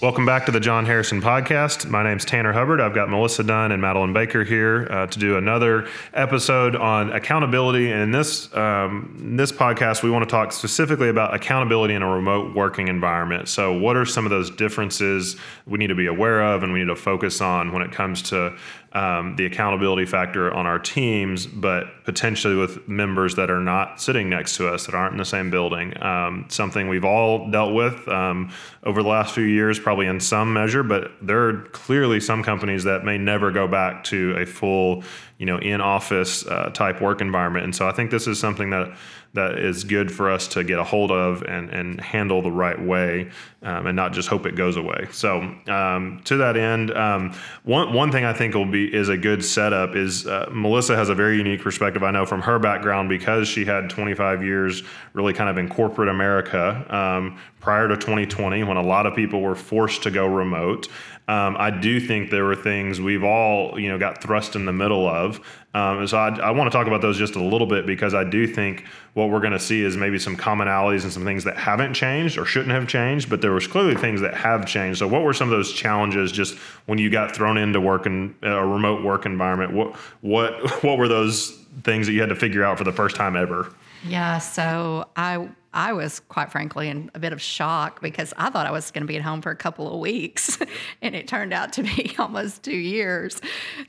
Welcome back to the Jon Harrison podcast. My name's Tanner Hubbard. I've got Melissa Dunn and Madeline Baker here uh, to do another episode on accountability. And in this um, this podcast, we want to talk specifically about accountability in a remote working environment. So, what are some of those differences we need to be aware of and we need to focus on when it comes to um, the accountability factor on our teams, but potentially with members that are not sitting next to us, that aren't in the same building. Um, something we've all dealt with um, over the last few years, probably in some measure, but there are clearly some companies that may never go back to a full, you know, in office uh, type work environment. And so I think this is something that that is good for us to get a hold of and, and handle the right way um, and not just hope it goes away. So um, to that end, um, one, one thing I think will be is a good setup is uh, Melissa has a very unique perspective. I know from her background because she had 25 years really kind of in corporate America um, prior to 2020 when a lot of people were forced to go remote. Um, I do think there were things we've all, you know, got thrust in the middle of. Um, so I, I want to talk about those just a little bit because I do think what we're going to see is maybe some commonalities and some things that haven't changed or shouldn't have changed, but there was clearly things that have changed. So what were some of those challenges just when you got thrown into work in a remote work environment? What what what were those things that you had to figure out for the first time ever? Yeah, so I I was quite frankly in a bit of shock because I thought I was going to be at home for a couple of weeks, and it turned out to be almost two years.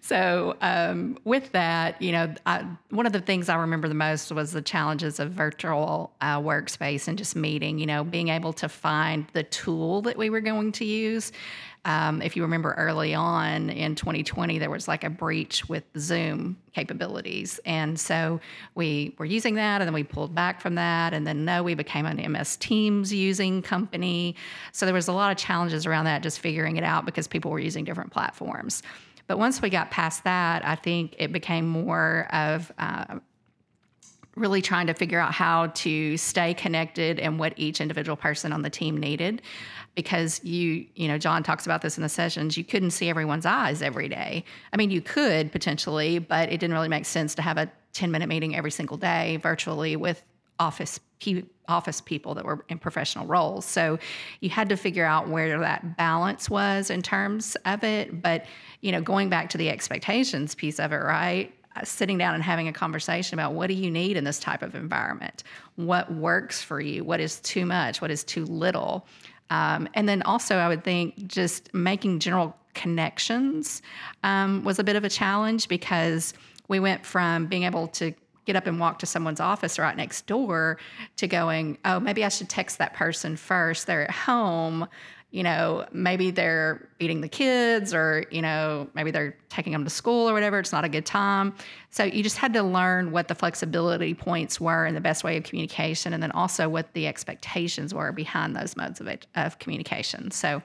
So um, with that, you know, I, one of the things I remember the most was the challenges of virtual uh, workspace and just meeting. You know, being able to find the tool that we were going to use. Um, if you remember early on in 2020, there was like a breach with Zoom capabilities. And so we were using that and then we pulled back from that. And then no, we became an MS Teams using company. So there was a lot of challenges around that, just figuring it out because people were using different platforms. But once we got past that, I think it became more of uh, really trying to figure out how to stay connected and what each individual person on the team needed because you you know Jon talks about this in the sessions you couldn't see everyone's eyes every day I mean you could potentially but it didn't really make sense to have a 10 minute meeting every single day virtually with office pe- office people that were in professional roles. So you had to figure out where that balance was in terms of it. But you know going back to the expectations piece of it right? Uh, sitting down and having a conversation about what do you need in this type of environment? What works for you? What is too much? What is too little? Um, and then also, I would think just making general connections um, was a bit of a challenge because we went from being able to get up and walk to someone's office right next door to going, oh, maybe I should text that person first. They're at home you know, maybe they're beating the kids or, you know, maybe they're taking them to school or whatever. It's not a good time. So you just had to learn what the flexibility points were and the best way of communication, and then also what the expectations were behind those modes of, it, of communication. So,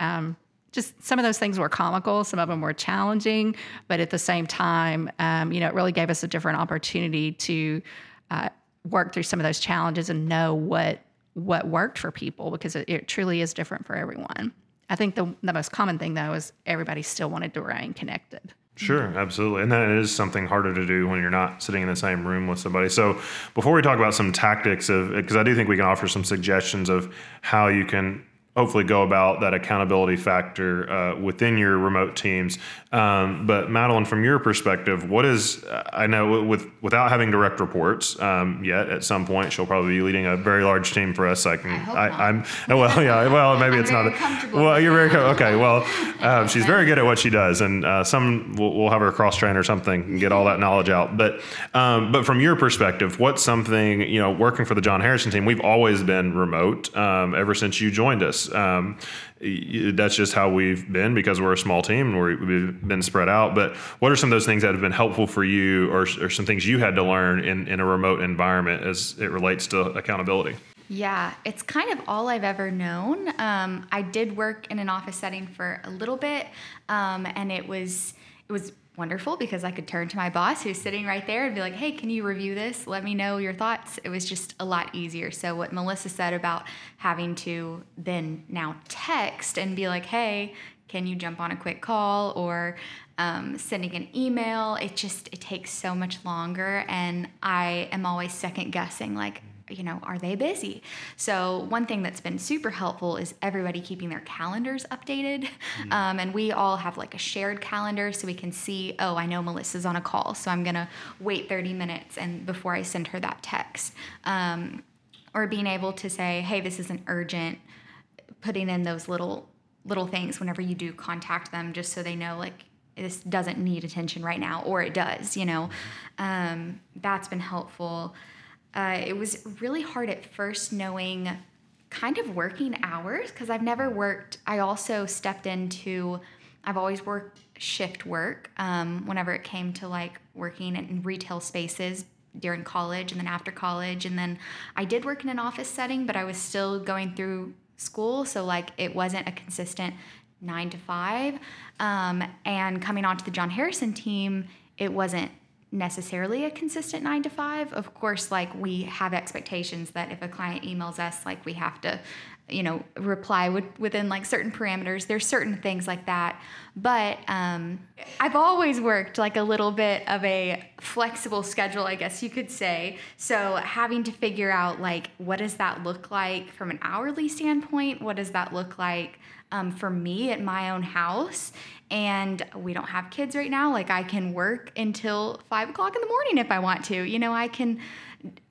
um, just some of those things were comical, some of them were challenging, but at the same time, um, you know, it really gave us a different opportunity to uh, work through some of those challenges and know what what worked for people because it, it, truly is different for everyone. I think the, the most common thing though is everybody still wanted to remain connected. Sure, absolutely. And that is something harder to do when you're not sitting in the same room with somebody. So, before we talk about some tactics of, because I do think we can offer some suggestions of how you can hopefully go about that accountability factor uh, within your remote teams. Um, but Madeline, from your perspective, what is I know with without having direct reports um, yet, at some point she'll probably be leading a very large team for us. I can. I, am well, yeah. Well, maybe it's not. A, well, you're very okay. Well, um, she's very good at what she does, and uh, some we'll, we'll, have her cross train or something and get all that knowledge out. But um, but from your perspective, what's something you know working for the Jon Harrison team? We've always been remote um, ever since you joined us. Um, that's just how we've been because we're a small team and we've been spread out. But what are some of those things that have been helpful for you, or, or some things you had to learn in, in a remote environment as it relates to accountability? Yeah, it's kind of all I've ever known. Um, I did work in an office setting for a little bit, um, and it was it was wonderful because I could turn to my boss who's sitting right there and be like, hey, can you review this? Let me know your thoughts. It was just a lot easier. So, what Melissa said about having to then now text and be like, hey, can you jump on a quick call or um, sending an email it just it takes so much longer and i am always second guessing like you know, are they busy? So, one thing that's been super helpful is everybody keeping their calendars updated. Mm-hmm. Um, and we all have like a shared calendar so we can see, oh, I know Melissa's on a call, so I'm going to wait 30 minutes and before I send her that text. Um, or being able to say, hey, this isn't urgent, putting in those little little things whenever you do contact them just so they know like this doesn't need attention right now or it does you know um, that's been helpful uh, it was really hard at first knowing kind of working hours because I've never worked. I also stepped into, I've always worked shift work um, whenever it came to like working in retail spaces during college and then after college. And then I did work in an office setting, but I was still going through school. So, like, it wasn't a consistent nine to five. Um, and coming onto the Jon Harrison team, it wasn't necessarily a consistent nine to five. Of course, like we have expectations that if a client emails us, like we have to, you know, reply with, within like certain parameters. There's certain things like that. But um, I've always worked like a little bit of a flexible schedule, I guess you could say. So having to figure out like what does that look like from an hourly standpoint? What does that look like? Um, for me at my own house and we don't have kids right now. Like I can work until five o'clock in the morning if I want to. You know, I can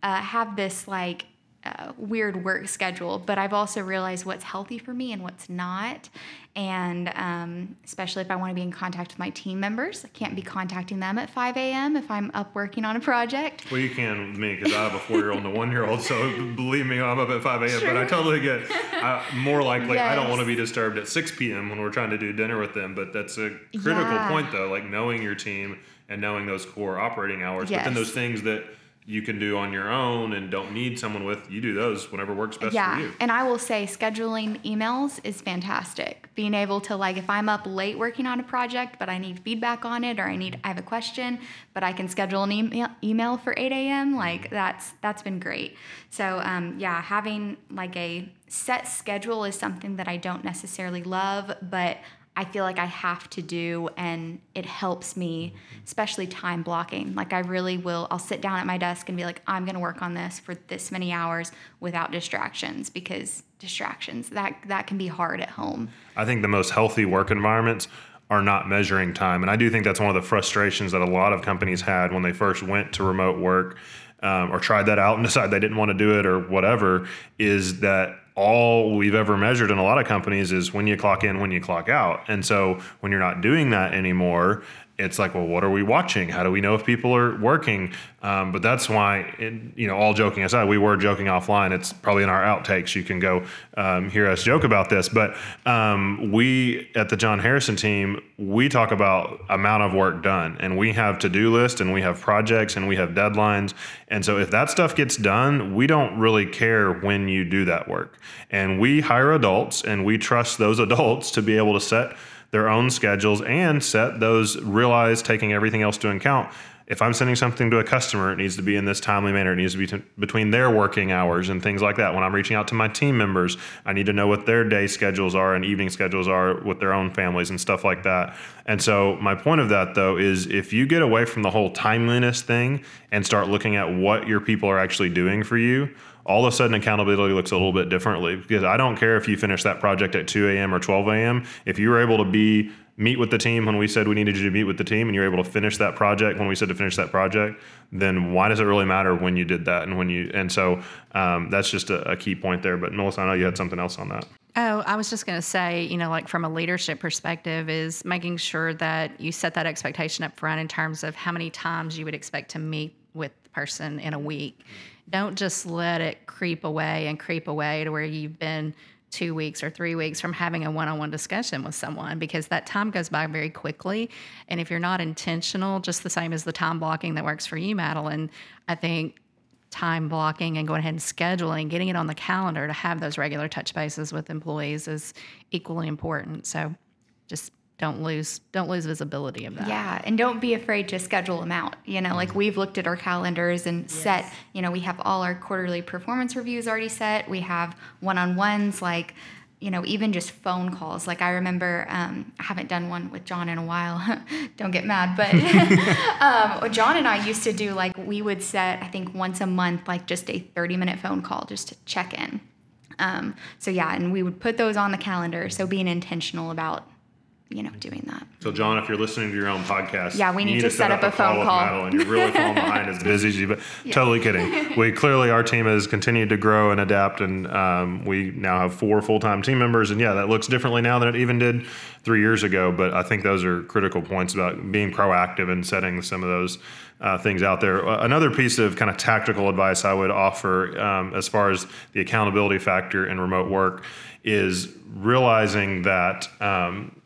uh, have this like uh, weird work schedule, but I've also realized what's healthy for me and what's not. And um, especially if I want to be in contact with my team members, I can't be contacting them at 5 a.m. if I'm up working on a project. Well, you can with me because I have a four year old and a one year old. So believe me, I'm up at 5 a.m. But I totally get uh, more likely, yes. I don't want to be disturbed at 6 p.m. when we're trying to do dinner with them. But that's a critical yeah. point, though, like knowing your team and knowing those core operating hours. Yes. But then those things that you can do on your own and don't need someone with you do those whenever works best yeah. for you. And I will say scheduling emails is fantastic. Being able to like if I'm up late working on a project but I need feedback on it or I need I have a question but I can schedule an email email for 8 a.m. like that's that's been great. So um, yeah, having like a set schedule is something that I don't necessarily love, but I feel like I have to do, and it helps me, especially time blocking. Like, I really will, I'll sit down at my desk and be like, I'm gonna work on this for this many hours without distractions because distractions, that, that can be hard at home. I think the most healthy work environments are not measuring time. And I do think that's one of the frustrations that a lot of companies had when they first went to remote work um, or tried that out and decided they didn't want to do it or whatever, is that all we've ever measured in a lot of companies is when you clock in, when you clock out. And so when you're not doing that anymore, it's like, well, what are we watching? How do we know if people are working? Um, but that's why, it, you know, all joking aside, we were joking offline. It's probably in our outtakes. You can go um, hear us joke about this. But um, we at the Jon Harrison team, we talk about amount of work done, and we have to do list, and we have projects, and we have deadlines. And so if that stuff gets done, we don't really care when you do that work. And we hire adults, and we trust those adults to be able to set their own schedules and set those, realize taking everything else to account. If I'm sending something to a customer, it needs to be in this timely manner. It needs to be t- between their working hours and things like that. When I'm reaching out to my team members, I need to know what their day schedules are and evening schedules are with their own families and stuff like that. And so, my point of that though is if you get away from the whole timeliness thing and start looking at what your people are actually doing for you, all of a sudden accountability looks a little bit differently because I don't care if you finish that project at 2 a.m. or 12 a.m. If you were able to be meet with the team when we said we needed you to meet with the team and you're able to finish that project when we said to finish that project, then why does it really matter when you did that and when you and so um, that's just a, a key point there. But Melissa, I know you had something else on that. Oh, I was just going to say, you know, like from a leadership perspective, is making sure that you set that expectation up front in terms of how many times you would expect to meet with the person in a week don't just let it creep away and creep away to where you've been two weeks or three weeks from having a one-on-one discussion with someone because that time goes by very quickly. And if you're not intentional just the same as the time blocking that works for you madeline i think time blocking and going ahead and scheduling getting it on the calendar to have those regular touch bases with employees is equally important. So just don't lose don't lose visibility of that. Yeah, and don't be afraid to schedule them out. You know, like we've looked at our calendars and set, you know, we have all our quarterly performance reviews already set. We have one-on-ones like you know, even just phone calls. Like I remember, um, I haven't done one with Jon in a while. Don't get mad, but um, Jon and I used to do like we would set, I think once a month, like just a thirty-minute phone call just to check in. Um, so yeah, and we would put those on the calendar. So being intentional about you know, doing that. So, Jon, if you're listening to your own podcast, yeah, we need, need to, set, up, a phone call. call. and you're really falling behind as busy as you. But yeah. totally kidding. We clearly our team has continued to grow and adapt, and um, we now have four full time team members. And yeah, that looks differently now than it even did three years ago. But I think those are critical points about being proactive and setting some of those. Uh, things out there. Uh, another piece of kind of tactical advice I would offer um, as far as the accountability factor in remote work is realizing that um,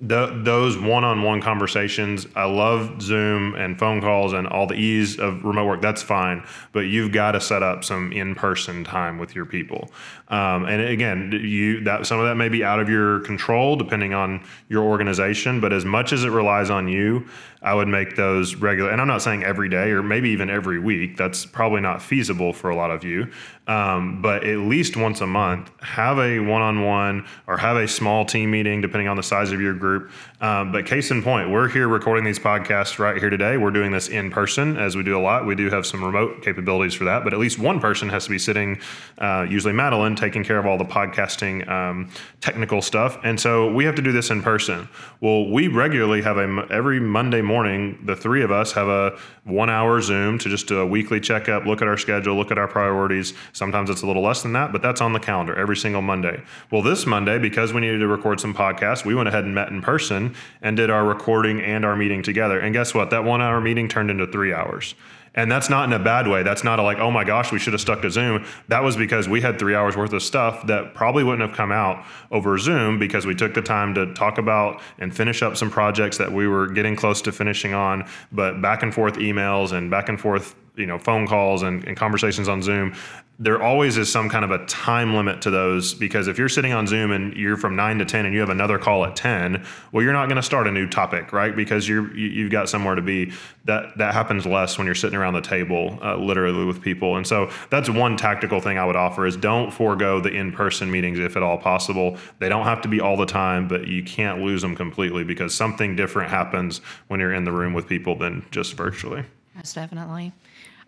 the, those one-on-one conversations i love zoom and phone calls and all the ease of remote work that's fine but you've got to set up some in-person time with your people um, and again you that some of that may be out of your control depending on your organization but as much as it relies on you I would make those regular. And I'm not saying every day or maybe even every week. That's probably not feasible for a lot of you. Um, but at least once a month, have a one on one or have a small team meeting, depending on the size of your group. Um, but case in point, we're here recording these podcasts right here today. We're doing this in person, as we do a lot. We do have some remote capabilities for that, but at least one person has to be sitting, uh, usually Madeline, taking care of all the podcasting um, technical stuff. And so we have to do this in person. Well, we regularly have a every Monday morning the three of us have a one hour Zoom to just do a weekly checkup, look at our schedule, look at our priorities. Sometimes it's a little less than that, but that's on the calendar every single Monday. Well, this Monday, because we needed to record some podcasts, we went ahead and met in person and did our recording and our meeting together. And guess what? That one hour meeting turned into three hours. And that's not in a bad way. That's not a like, oh my gosh, we should have stuck to Zoom. That was because we had three hours worth of stuff that probably wouldn't have come out over Zoom because we took the time to talk about and finish up some projects that we were getting close to finishing on. But back and forth emails and back and forth you know phone calls and, and, conversations on zoom there always is some kind of a time limit to those because if you're sitting on zoom and you're from 9 to 10 and you have another call at 10 well you're not going to start a new topic right? Because you're you, you've got somewhere to be. That that happens less when you're sitting around the table uh, literally with people. And so that's one tactical thing i would offer is don't forego the in-person meetings if at all possible. They don't have to be all the time but you can't lose them completely because something different happens when you're in the room with people than just virtually. Most definitely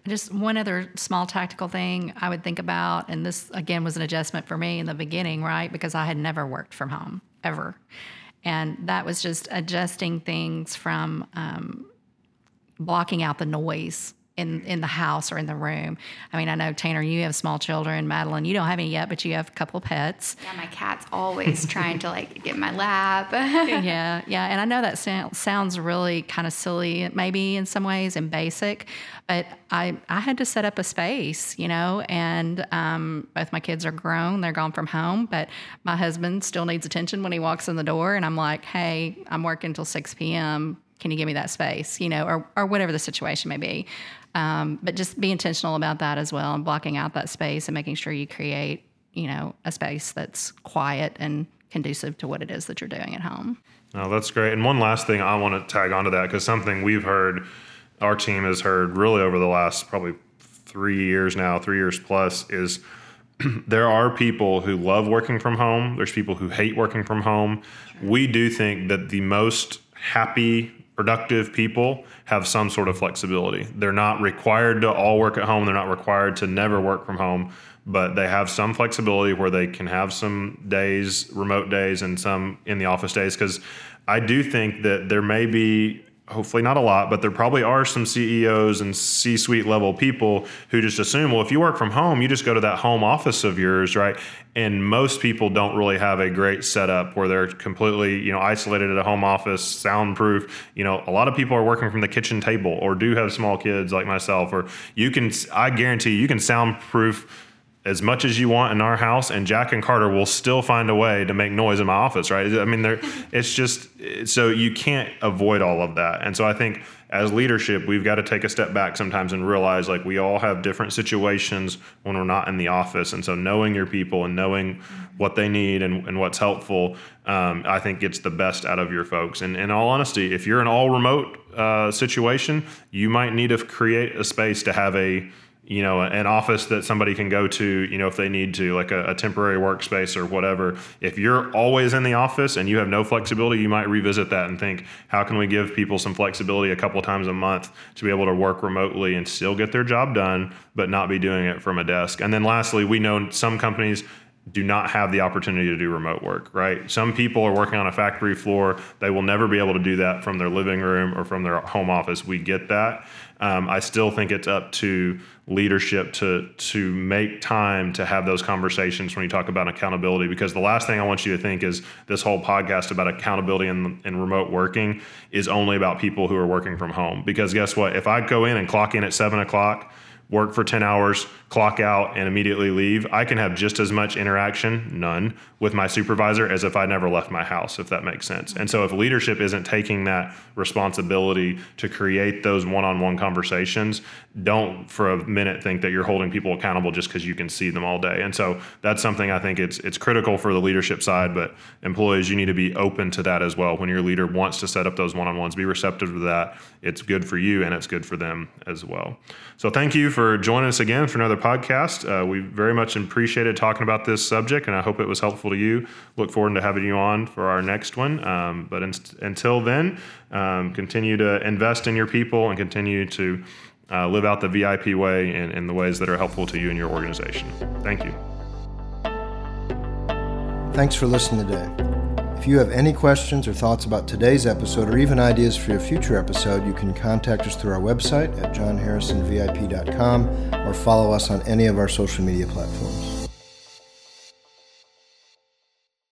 just one other small tactical thing I would think about, and this again was an adjustment for me in the beginning, right? Because I had never worked from home ever. And that was just adjusting things from um, blocking out the noise in in the house or in the room. I mean, I know Tanner, you have small children. Madeline, you don't have any yet, but you have a couple pets. Yeah, my cat's always trying to like get in my lap. yeah, yeah, and I know that sounds really kind of silly, maybe in some ways and basic, but I I had to set up a space, you know, and um, both my kids are grown; they're gone from home, but my husband still needs attention when he walks in the door, and I'm like, hey, I'm working until six p.m can you give me that space you know or, or whatever the situation may be um, but just be intentional about that as well and blocking out that space and making sure you create, you know, a space that's quiet and conducive to what it is that you're doing at home. Oh, that's great. And one last thing I want to tag onto that because something we've heard, our team has heard really over the last probably three years now, three years plus, is there are people who love working from home. There's people who hate working from home. We do think that the most happy productive people have some sort of flexibility. They're not required to all work at home, they're not required to never work from home, but they have some flexibility where they can have some days, remote days, and some in the office days. Because I do think that there may be hopefully not a lot, but there probably are some CEOs and C suite level people who just assume, well, if you work from home, you just go to that home office of yours, right? And most people don't really have a great setup where they're completely, you know, isolated at a home office, soundproof. You know, a lot of people are working from the kitchen table or do have small kids like myself, or you can, I guarantee you, can soundproof as much as you want in our house, and Jack and Carter will still find a way to make noise in my office, right? I mean, it's just so you can't avoid all of that. And so I think as leadership, we've got to take a step back sometimes and realize like we all have different situations when we're not in the office. And so knowing your people and knowing what they need and, and what's helpful, um, I think gets the best out of your folks. And in all honesty, if you're an all remote uh, situation, you might need to create a space to have a you know, an office that somebody can go to, you know, if they need to, like a, a, temporary workspace or whatever. If you're always in the office and you have no flexibility, you might revisit that and think, how can we give people some flexibility a couple times a month to be able to work remotely and still get their job done, but not be doing it from a desk? And then lastly, we know some companies do not have the opportunity to do remote work, right? Some people are working on a factory floor. They will never be able to do that from their living room or from their home office. We get that. Um, I still think it's up to leadership to to make time to have those conversations when you talk about accountability because the last thing I want you to think is this whole podcast about accountability and, and remote working is only about people who are working from home because guess what if I go in and clock in at seven o'clock work for 10 hours, clock out, and immediately leave, I can have just as much interaction, none, with my supervisor as if I never left my house, if that makes sense. And so if leadership isn't taking that responsibility to create those one on one conversations, don't for a minute think that you're holding people accountable just because you can see them all day. And so that's something I think it's it's critical for the leadership side, but employees, you need to be open to that as well. When your leader wants to set up those one on ones, be receptive to that. It's good for you and it's good for them as well. So thank you for joining us again for another podcast. Uh, we very much appreciated talking about this subject, and I hope it was helpful to you. Look forward to having you on for our next one. Um, but in, until then, um, continue to invest in your people and continue to uh, live out the VIP way in, in the ways that are helpful to you and your organization. Thank you. Thanks for listening today. If you have any questions or thoughts about today's episode or even ideas for a future episode, you can contact us through our website at jonharrisonvip.com or follow us on any of our social media platforms.